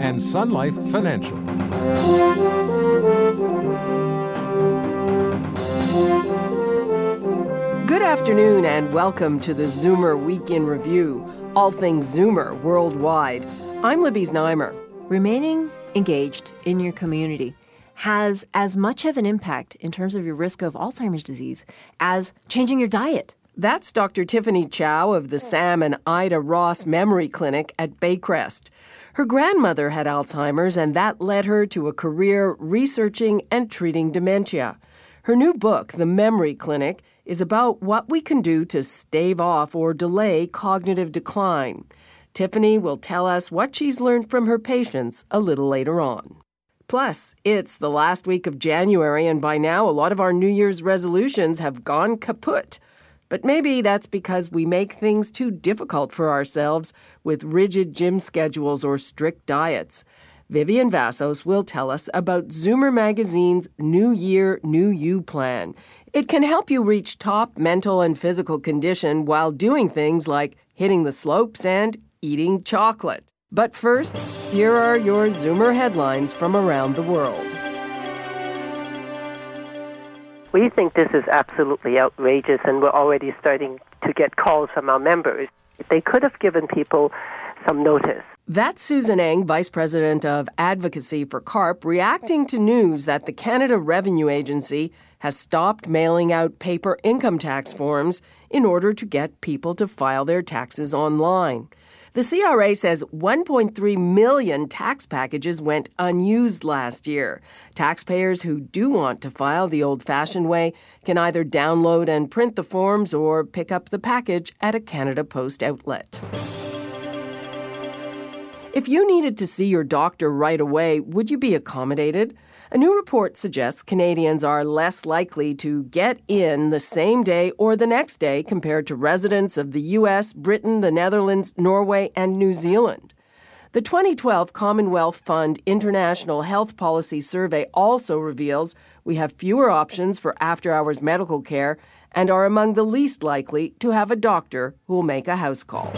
and Sun Life Financial. Good afternoon and welcome to the Zoomer Week in Review, all things Zoomer worldwide. I'm Libby Znaimer. Remaining engaged in your community has as much of an impact in terms of your risk of Alzheimer's disease as changing your diet. That's Dr. Tiffany Chow of the Sam and Ida Ross Memory Clinic at Baycrest. Her grandmother had Alzheimer's, and that led her to a career researching and treating dementia. Her new book, The Memory Clinic, is about what we can do to stave off or delay cognitive decline. Tiffany will tell us what she's learned from her patients a little later on. Plus, it's the last week of January, and by now a lot of our New Year's resolutions have gone kaput. But maybe that's because we make things too difficult for ourselves with rigid gym schedules or strict diets. Vivian Vassos will tell us about Zoomer Magazine's New Year, New You plan. It can help you reach top mental and physical condition while doing things like hitting the slopes and eating chocolate. But first, here are your Zoomer headlines from around the world. We think this is absolutely outrageous, and we're already starting to get calls from our members. They could have given people some notice. That's Susan Eng, Vice President of Advocacy for CARP, reacting to news that the Canada Revenue Agency has stopped mailing out paper income tax forms in order to get people to file their taxes online. The CRA says 1.3 million tax packages went unused last year. Taxpayers who do want to file the old fashioned way can either download and print the forms or pick up the package at a Canada Post outlet. If you needed to see your doctor right away, would you be accommodated? A new report suggests Canadians are less likely to get in the same day or the next day compared to residents of the US, Britain, the Netherlands, Norway, and New Zealand. The 2012 Commonwealth Fund International Health Policy Survey also reveals we have fewer options for after hours medical care and are among the least likely to have a doctor who will make a house call.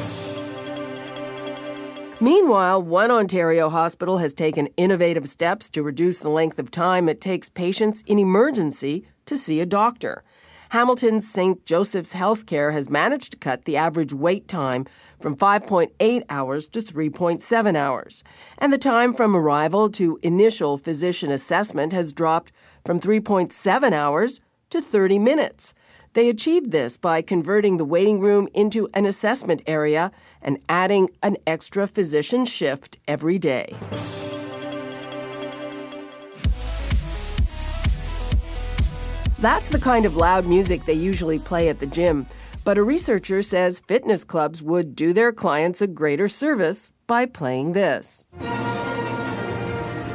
Meanwhile, one Ontario hospital has taken innovative steps to reduce the length of time it takes patients in emergency to see a doctor. Hamilton's St. Joseph's Healthcare has managed to cut the average wait time from 5.8 hours to 3.7 hours, and the time from arrival to initial physician assessment has dropped from 3.7 hours to 30 minutes. They achieved this by converting the waiting room into an assessment area and adding an extra physician shift every day. That's the kind of loud music they usually play at the gym, but a researcher says fitness clubs would do their clients a greater service by playing this.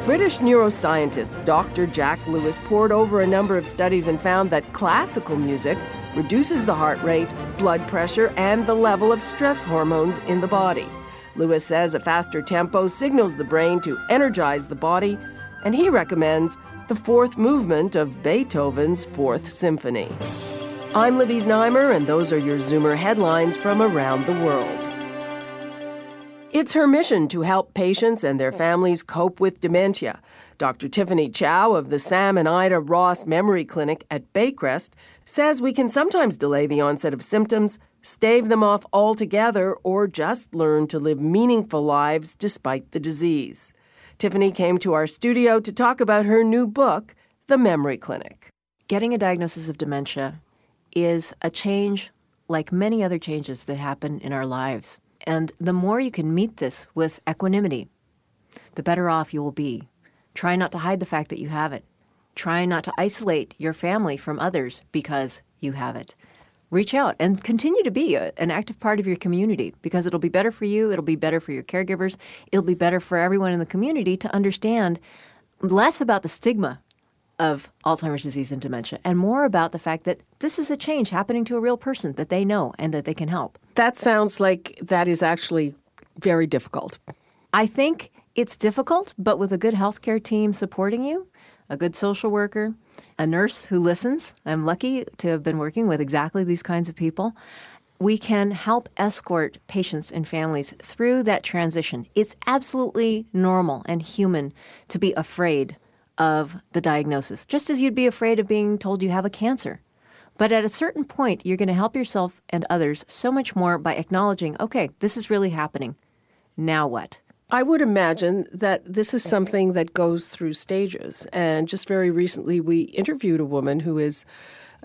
British neuroscientist Dr. Jack Lewis pored over a number of studies and found that classical music reduces the heart rate, blood pressure, and the level of stress hormones in the body. Lewis says a faster tempo signals the brain to energize the body, and he recommends the fourth movement of Beethoven's Fourth Symphony. I'm Libby Znaimer, and those are your Zoomer headlines from around the world. It's her mission to help patients and their families cope with dementia. Dr. Tiffany Chow of the Sam and Ida Ross Memory Clinic at Baycrest says we can sometimes delay the onset of symptoms, stave them off altogether, or just learn to live meaningful lives despite the disease. Tiffany came to our studio to talk about her new book, The Memory Clinic. Getting a diagnosis of dementia is a change like many other changes that happen in our lives. And the more you can meet this with equanimity, the better off you will be. Try not to hide the fact that you have it. Try not to isolate your family from others because you have it. Reach out and continue to be a, an active part of your community because it'll be better for you, it'll be better for your caregivers, it'll be better for everyone in the community to understand less about the stigma of Alzheimer's disease and dementia and more about the fact that this is a change happening to a real person that they know and that they can help. That sounds like that is actually very difficult. I think it's difficult, but with a good healthcare team supporting you, a good social worker, a nurse who listens, I'm lucky to have been working with exactly these kinds of people. We can help escort patients and families through that transition. It's absolutely normal and human to be afraid of the diagnosis, just as you'd be afraid of being told you have a cancer. But at a certain point, you're going to help yourself and others so much more by acknowledging, okay, this is really happening. Now what? I would imagine that this is something that goes through stages. And just very recently, we interviewed a woman who is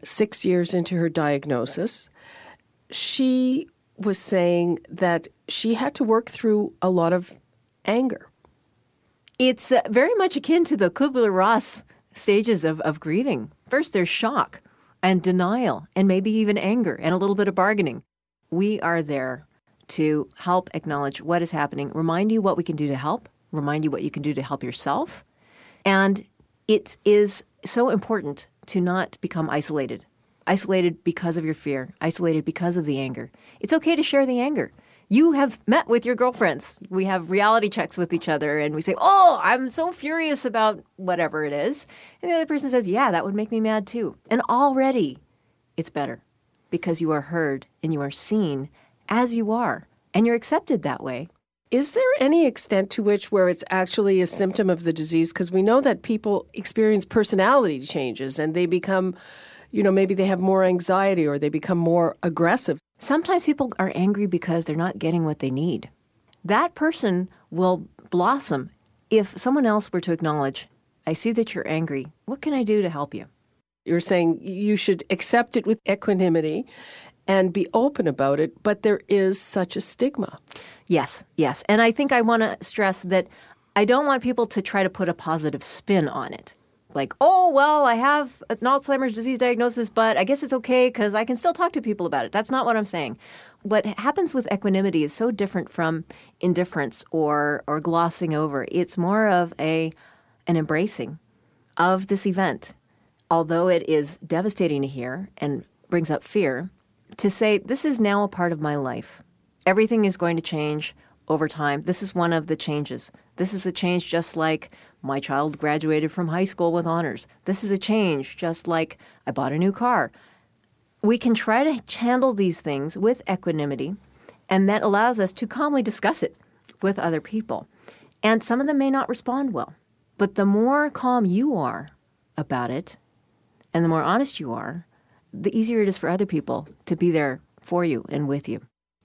six years into her diagnosis. She was saying that she had to work through a lot of anger it's uh, very much akin to the Kubler Ross stages of, of grieving. First, there's shock and denial, and maybe even anger and a little bit of bargaining. We are there to help acknowledge what is happening, remind you what we can do to help, remind you what you can do to help yourself. And it is so important to not become isolated. Isolated because of your fear, isolated because of the anger. It's okay to share the anger you have met with your girlfriends. We have reality checks with each other and we say, Oh, I'm so furious about whatever it is. And the other person says, Yeah, that would make me mad too. And already it's better because you are heard and you are seen as you are and you're accepted that way. Is there any extent to which where it's actually a symptom of the disease? Because we know that people experience personality changes and they become, you know, maybe they have more anxiety or they become more aggressive. Sometimes people are angry because they're not getting what they need. That person will blossom if someone else were to acknowledge, I see that you're angry. What can I do to help you? You're saying you should accept it with equanimity and be open about it, but there is such a stigma. Yes, yes. And I think I want to stress that I don't want people to try to put a positive spin on it like, oh, well, I have an Alzheimer's disease diagnosis, but I guess it's okay because I can still talk to people about it. That's not what I'm saying. What happens with equanimity is so different from indifference or, or glossing over. It's more of a an embracing of this event. Although it is devastating to hear and brings up fear, to say, this is now a part of my life. Everything is going to change over time. This is one of the changes. This is a change just like my child graduated from high school with honors. This is a change, just like I bought a new car. We can try to handle these things with equanimity, and that allows us to calmly discuss it with other people. And some of them may not respond well. But the more calm you are about it, and the more honest you are, the easier it is for other people to be there for you and with you.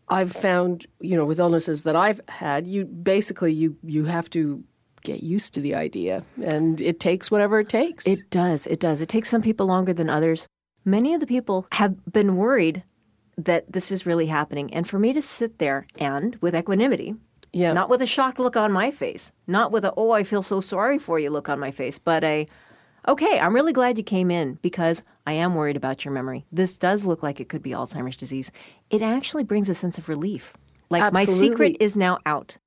I've found, you know, with illnesses that I've had, you basically you you have to get used to the idea. And it takes whatever it takes. It does. It does. It takes some people longer than others. Many of the people have been worried that this is really happening. And for me to sit there and with equanimity, yeah. not with a shocked look on my face, not with a, oh, I feel so sorry for you look on my face, but a, okay, I'm really glad you came in because I am worried about your memory. This does look like it could be Alzheimer's disease. It actually brings a sense of relief. Like Absolutely. my secret is now out.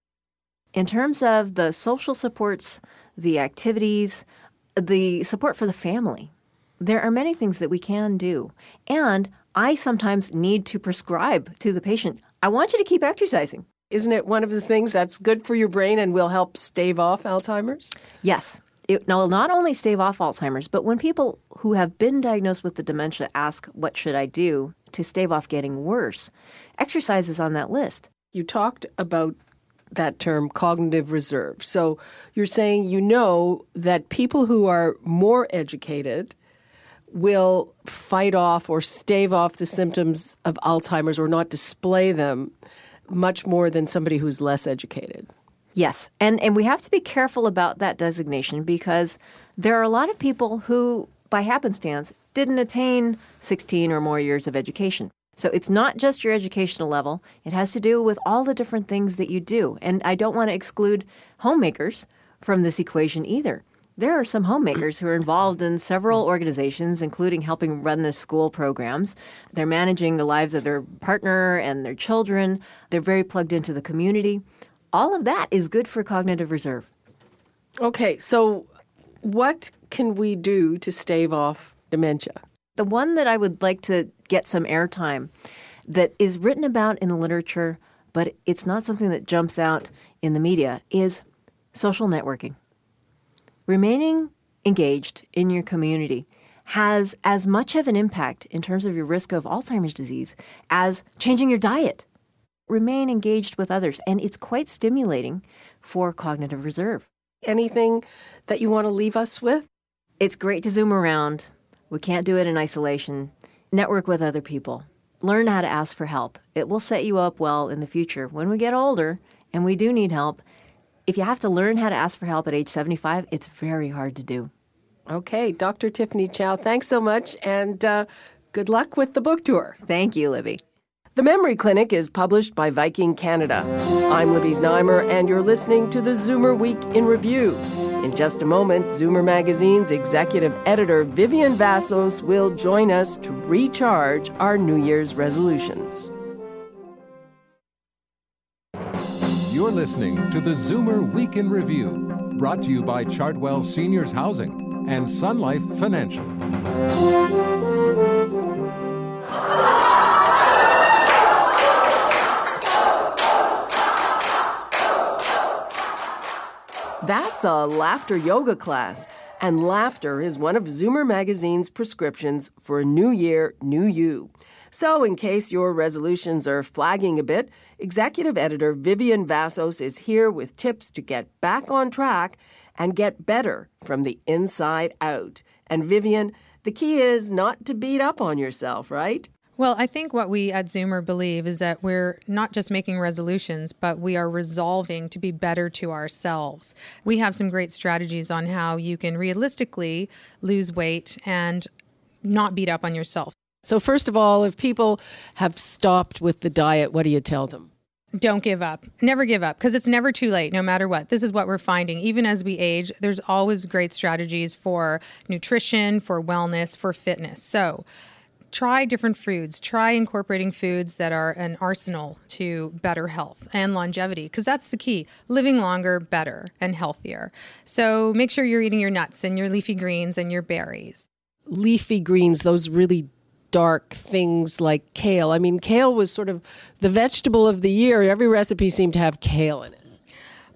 In terms of the social supports, the activities, the support for the family, there are many things that we can do. And I sometimes need to prescribe to the patient I want you to keep exercising. Isn't it one of the things that's good for your brain and will help stave off Alzheimer's? Yes. It will not only stave off Alzheimer's, but when people who have been diagnosed with the dementia ask, What should I do to stave off getting worse? Exercise is on that list. You talked about that term cognitive reserve. So you're saying you know that people who are more educated will fight off or stave off the symptoms of Alzheimer's or not display them much more than somebody who's less educated. Yes. And and we have to be careful about that designation because there are a lot of people who by happenstance didn't attain 16 or more years of education. So it's not just your educational level, it has to do with all the different things that you do. And I don't want to exclude homemakers from this equation either. There are some homemakers who are involved in several organizations, including helping run the school programs. They're managing the lives of their partner and their children. They're very plugged into the community. All of that is good for cognitive reserve. Okay, so What can we do to stave off dementia? The one that I would like to get some airtime that is written about in the literature, but it's not something that jumps out in the media, is social networking. Remaining engaged in your community has as much of an impact in terms of your risk of Alzheimer's disease as changing your diet. Remain engaged with others, and it's quite stimulating for cognitive reserve. Anything that you want to leave us with? It's great to zoom around. We can't do it in isolation. Network with other people. Learn how to ask for help. It will set you up well in the future. When we get older and we do need help, if you have to learn how to ask for help at age 75, it's very hard to do. Okay, Dr. Tiffany Chow, thanks so much, and uh, good luck with the book tour. Thank you, Libby. The Memory Clinic is published by Viking Canada. I'm Libby Znaimer, and you're listening to the Zoomer Week in Review. In just a moment, Zoomer Magazine's executive editor Vivian Vassos will join us to recharge our New Year's resolutions. You're listening to the Zoomer Week in Review, brought to you by Chartwell Seniors Housing and Sun Life Financial. That's a laughter yoga class, and laughter is one of Zoomer Magazine's prescriptions for a new year, new you. So, in case your resolutions are flagging a bit, executive editor Vivian Vassos is here with tips to get back on track and get better from the inside out. And Vivian, the key is not to beat up on yourself, right? Well, I think what we at Zoomer believe is that we're not just making resolutions, but we are resolving to be better to ourselves. We have some great strategies on how you can realistically lose weight and not beat up on yourself. So, first of all, if people have stopped with the diet, what do you tell them? Don't give up. Never give up because it's never too late, no matter what. This is what we're finding. Even as we age, there's always great strategies for nutrition, for wellness, for fitness. So, try different foods. Try incorporating foods that are an arsenal to better health and longevity, because that's the key living longer, better, and healthier. So make sure you're eating your nuts and your leafy greens and your berries. Leafy greens, those really dark things like kale. I mean, kale was sort of the vegetable of the year. Every recipe seemed to have kale in it.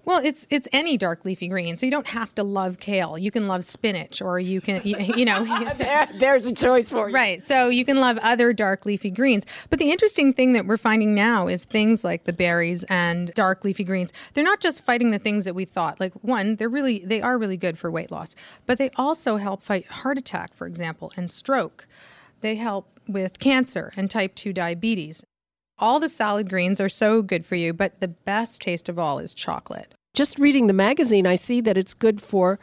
Well, it's it's any dark leafy green, so you don't have to love kale. You can love spinach, or you can you, you know there, there's a choice for you. Right. So you can love other dark leafy greens. But the interesting thing that we're finding now is things like the berries and dark leafy greens. They're not just fighting the things that we thought. Like one, they're really they are really good for weight loss, but they also help fight heart attack, for example, and stroke. They help with cancer and type 2 diabetes. All the salad greens are so good for you, but the best taste of all is chocolate. Just reading the magazine, I see that it's good for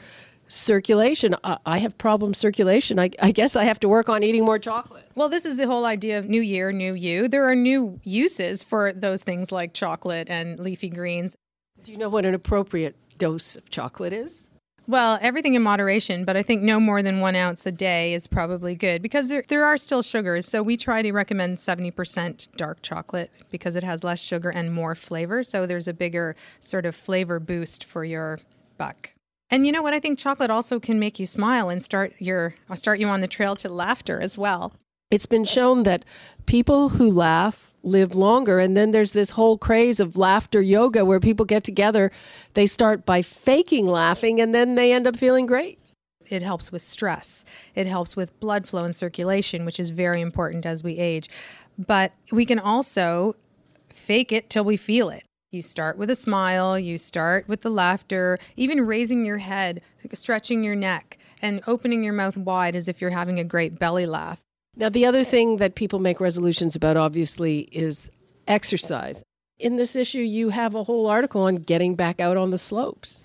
circulation. I have problem circulation. I, I, guess I have to work on eating more chocolate. Well, this is the whole idea of new year, new you. There are new uses for those things like chocolate and leafy greens. Do you know what an appropriate dose of chocolate is? Well, everything in moderation, but I think no more than one ounce a day is probably good because there, there are still sugars. So we try to recommend 70% dark chocolate because it has less sugar and more flavor. So there's a bigger sort of flavor boost for your buck. And you know what? I think chocolate also can make you smile and start your start you on the trail to laughter as well. It's been shown that people who laugh live longer. And then there's this whole craze of laughter yoga where people get together. They start by faking laughing and then they end up feeling great. It helps with stress. It helps with blood flow and circulation, which is very important as we age. But we can also fake it till we feel it. You start with a smile, you start with the laughter, even raising your head, stretching your neck, and opening your mouth wide as if you're having a great belly laugh. Now, the other thing that people make resolutions about, obviously, is exercise. In this issue, you have a whole article on getting back out on the slopes.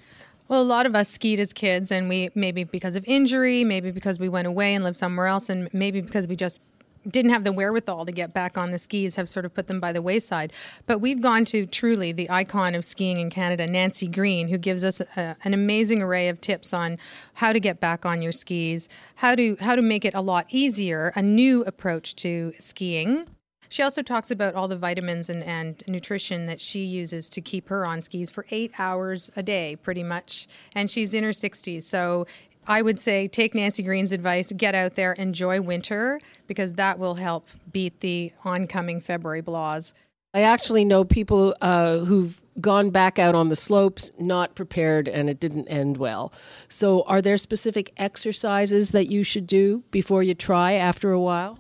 Well, a lot of us skied as kids, and we maybe because of injury, maybe because we went away and lived somewhere else, and maybe because we just didn't have the wherewithal to get back on the skis have sort of put them by the wayside. But we've gone to truly the icon of skiing in Canada, Nancy Greene, who gives us a, an amazing array of tips on how to get back on your skis, how to how to make it a lot easier, a new approach to skiing. She also talks about all the vitamins and, and nutrition that she uses to keep her on skis for eight hours a day, pretty much. And she's in her 60s. So I would say take Nancy Greene's advice, get out there, enjoy winter, because that will help beat the oncoming February blahs. I actually know people uh, who've gone back out on the slopes not prepared and it didn't end well. So, are there specific exercises that you should do before you try after a while?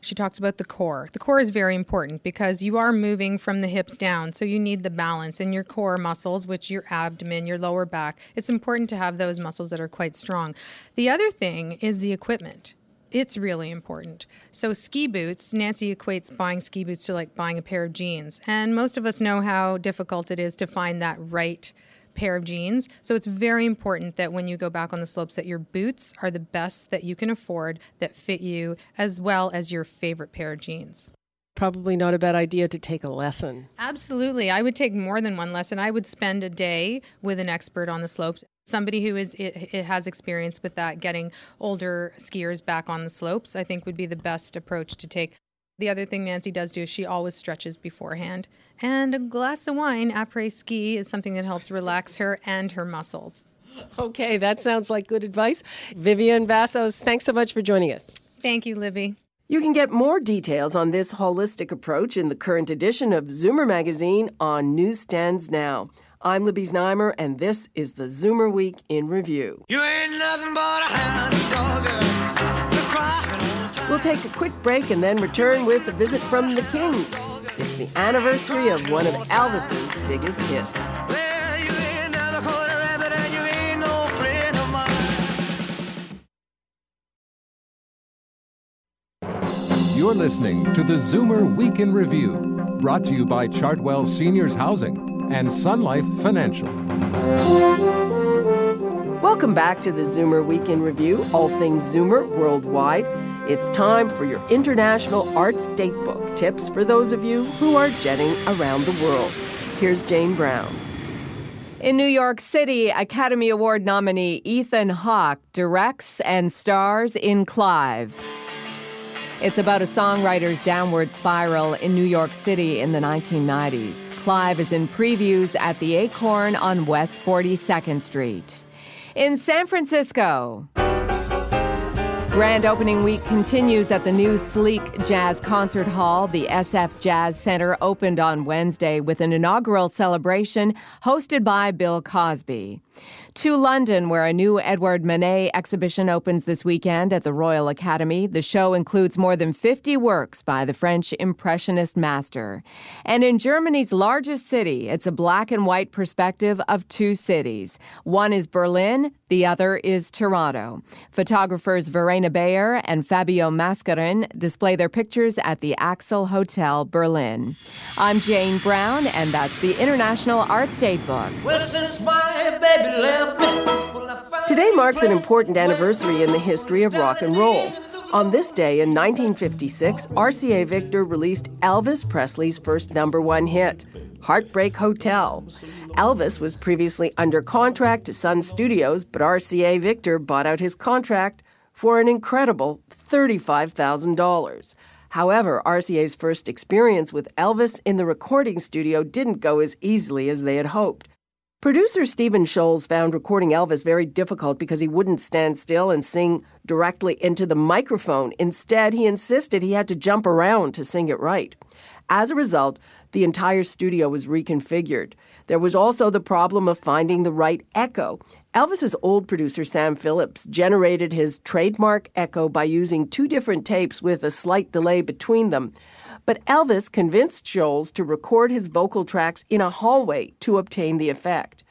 She talks about the core. The core is very important because you are moving from the hips down, so you need the balance in your core muscles, which your abdomen, your lower back. It's important to have those muscles that are quite strong. The other thing is the equipment. It's really important. So, ski boots, Nancy equates buying ski boots to like buying a pair of jeans. And most of us know how difficult it is to find that right pair of jeans. So it's very important that when you go back on the slopes that your boots are the best that you can afford that fit you as well as your favorite pair of jeans. Probably not a bad idea to take a lesson. Absolutely. I would take more than one lesson. I would spend a day with an expert on the slopes somebody who is it, it, has experience with that getting older skiers back on the slopes i think would be the best approach to take the other thing Nancy does do is she always stretches beforehand. And a glass of wine après ski is something that helps relax her and her muscles. Okay, that sounds like good advice. Vivian Vassos, thanks so much for joining us. Thank you, Libby. You can get more details on this holistic approach in the current edition of Zoomer Magazine on newsstands now. I'm Libby Znaimer, and this is the Zoomer Week in Review. You ain't nothing but a hound dog. We'll take a quick break and then return with a visit from the King. It's the anniversary of one of Elvis's biggest hits. You're listening to the Zoomer Week in Review, brought to you by Chartwell Seniors Housing and Sun Life Financial. Welcome back to the Zoomer Week in Review, all things Zoomer worldwide. It's time for your International Arts Datebook tips for those of you who are jetting around the world. Here's Jane Brown. In New York City, Academy Award nominee Ethan Hawke directs and stars in Clive. It's about a songwriter's downward spiral in New York City in the 1990s. Clive is in previews at the Acorn on West 42nd Street. In San Francisco, Grand opening week continues at the new sleek jazz concert hall. The SF Jazz Center opened on Wednesday with an inaugural celebration hosted by Bill Cosby to London, where a new Edward Manet exhibition opens this weekend at the Royal Academy. The show includes more than 50 works by the French Impressionist master. And in Germany's largest city, it's a black and white perspective of two cities. One is Berlin, the other is Toronto. Photographers Verena Bayer and Fabio Mascarin display their pictures at the Axel Hotel, Berlin. I'm Jane Brown, and that's the International Arts Datebook. Well, since my baby left Today marks an important anniversary in the history of rock and roll. On this day in 1956, RCA Victor released Elvis Presley's first number one hit, Heartbreak Hotel. Elvis was previously under contract to Sun Studios, but RCA Victor bought out his contract for an incredible $35,000. However, RCA's first experience with Elvis in the recording studio didn't go as easily as they had hoped. Producer Stephen Sholes found recording Elvis very difficult because he wouldn't stand still and sing directly into the microphone. Instead, he insisted he had to jump around to sing it right. As a result, the entire studio was reconfigured. There was also the problem of finding the right echo. Elvis's old producer Sam Phillips generated his trademark echo by using two different tapes with a slight delay between them. But Elvis convinced Sholes to record his vocal tracks in a hallway to obtain the effect.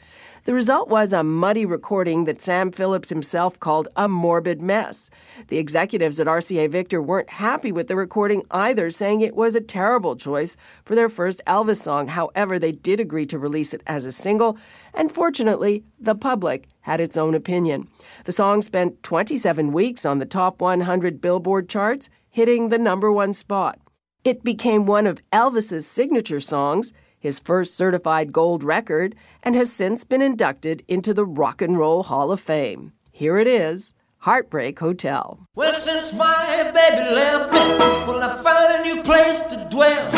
The result was a muddy recording that Sam Phillips himself called a morbid mess. The executives at RCA Victor weren't happy with the recording either, saying it was a terrible choice for their first Elvis song. However, they did agree to release it as a single, and fortunately, the public had its own opinion. The song spent 27 weeks on the top 100 Billboard charts, hitting the number one spot. It became one of Elvis's signature songs, his first certified gold record, and has since been inducted into the Rock and Roll Hall of Fame. Here it is Heartbreak Hotel. Well, since my baby left me, well, I found a new place to dwell.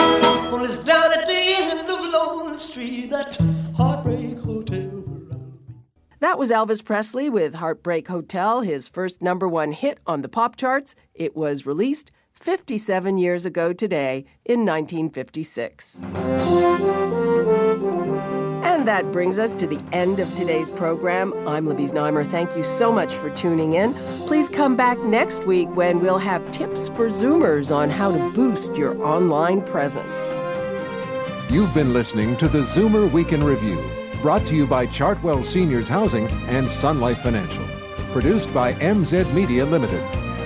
Well, it's down at the end of Lonely Street, that Heartbreak Hotel. That was Elvis Presley with Heartbreak Hotel, his first number one hit on the pop charts. It was released 57 years ago today in 1956. And that brings us to the end of today's program. I'm Libby Znaimer. Thank you so much for tuning in. Please come back next week when we'll have tips for Zoomers on how to boost your online presence. You've been listening to the Zoomer Week in Review, brought to you by Chartwell Seniors Housing and Sun Life Financial. Produced by MZ Media Limited.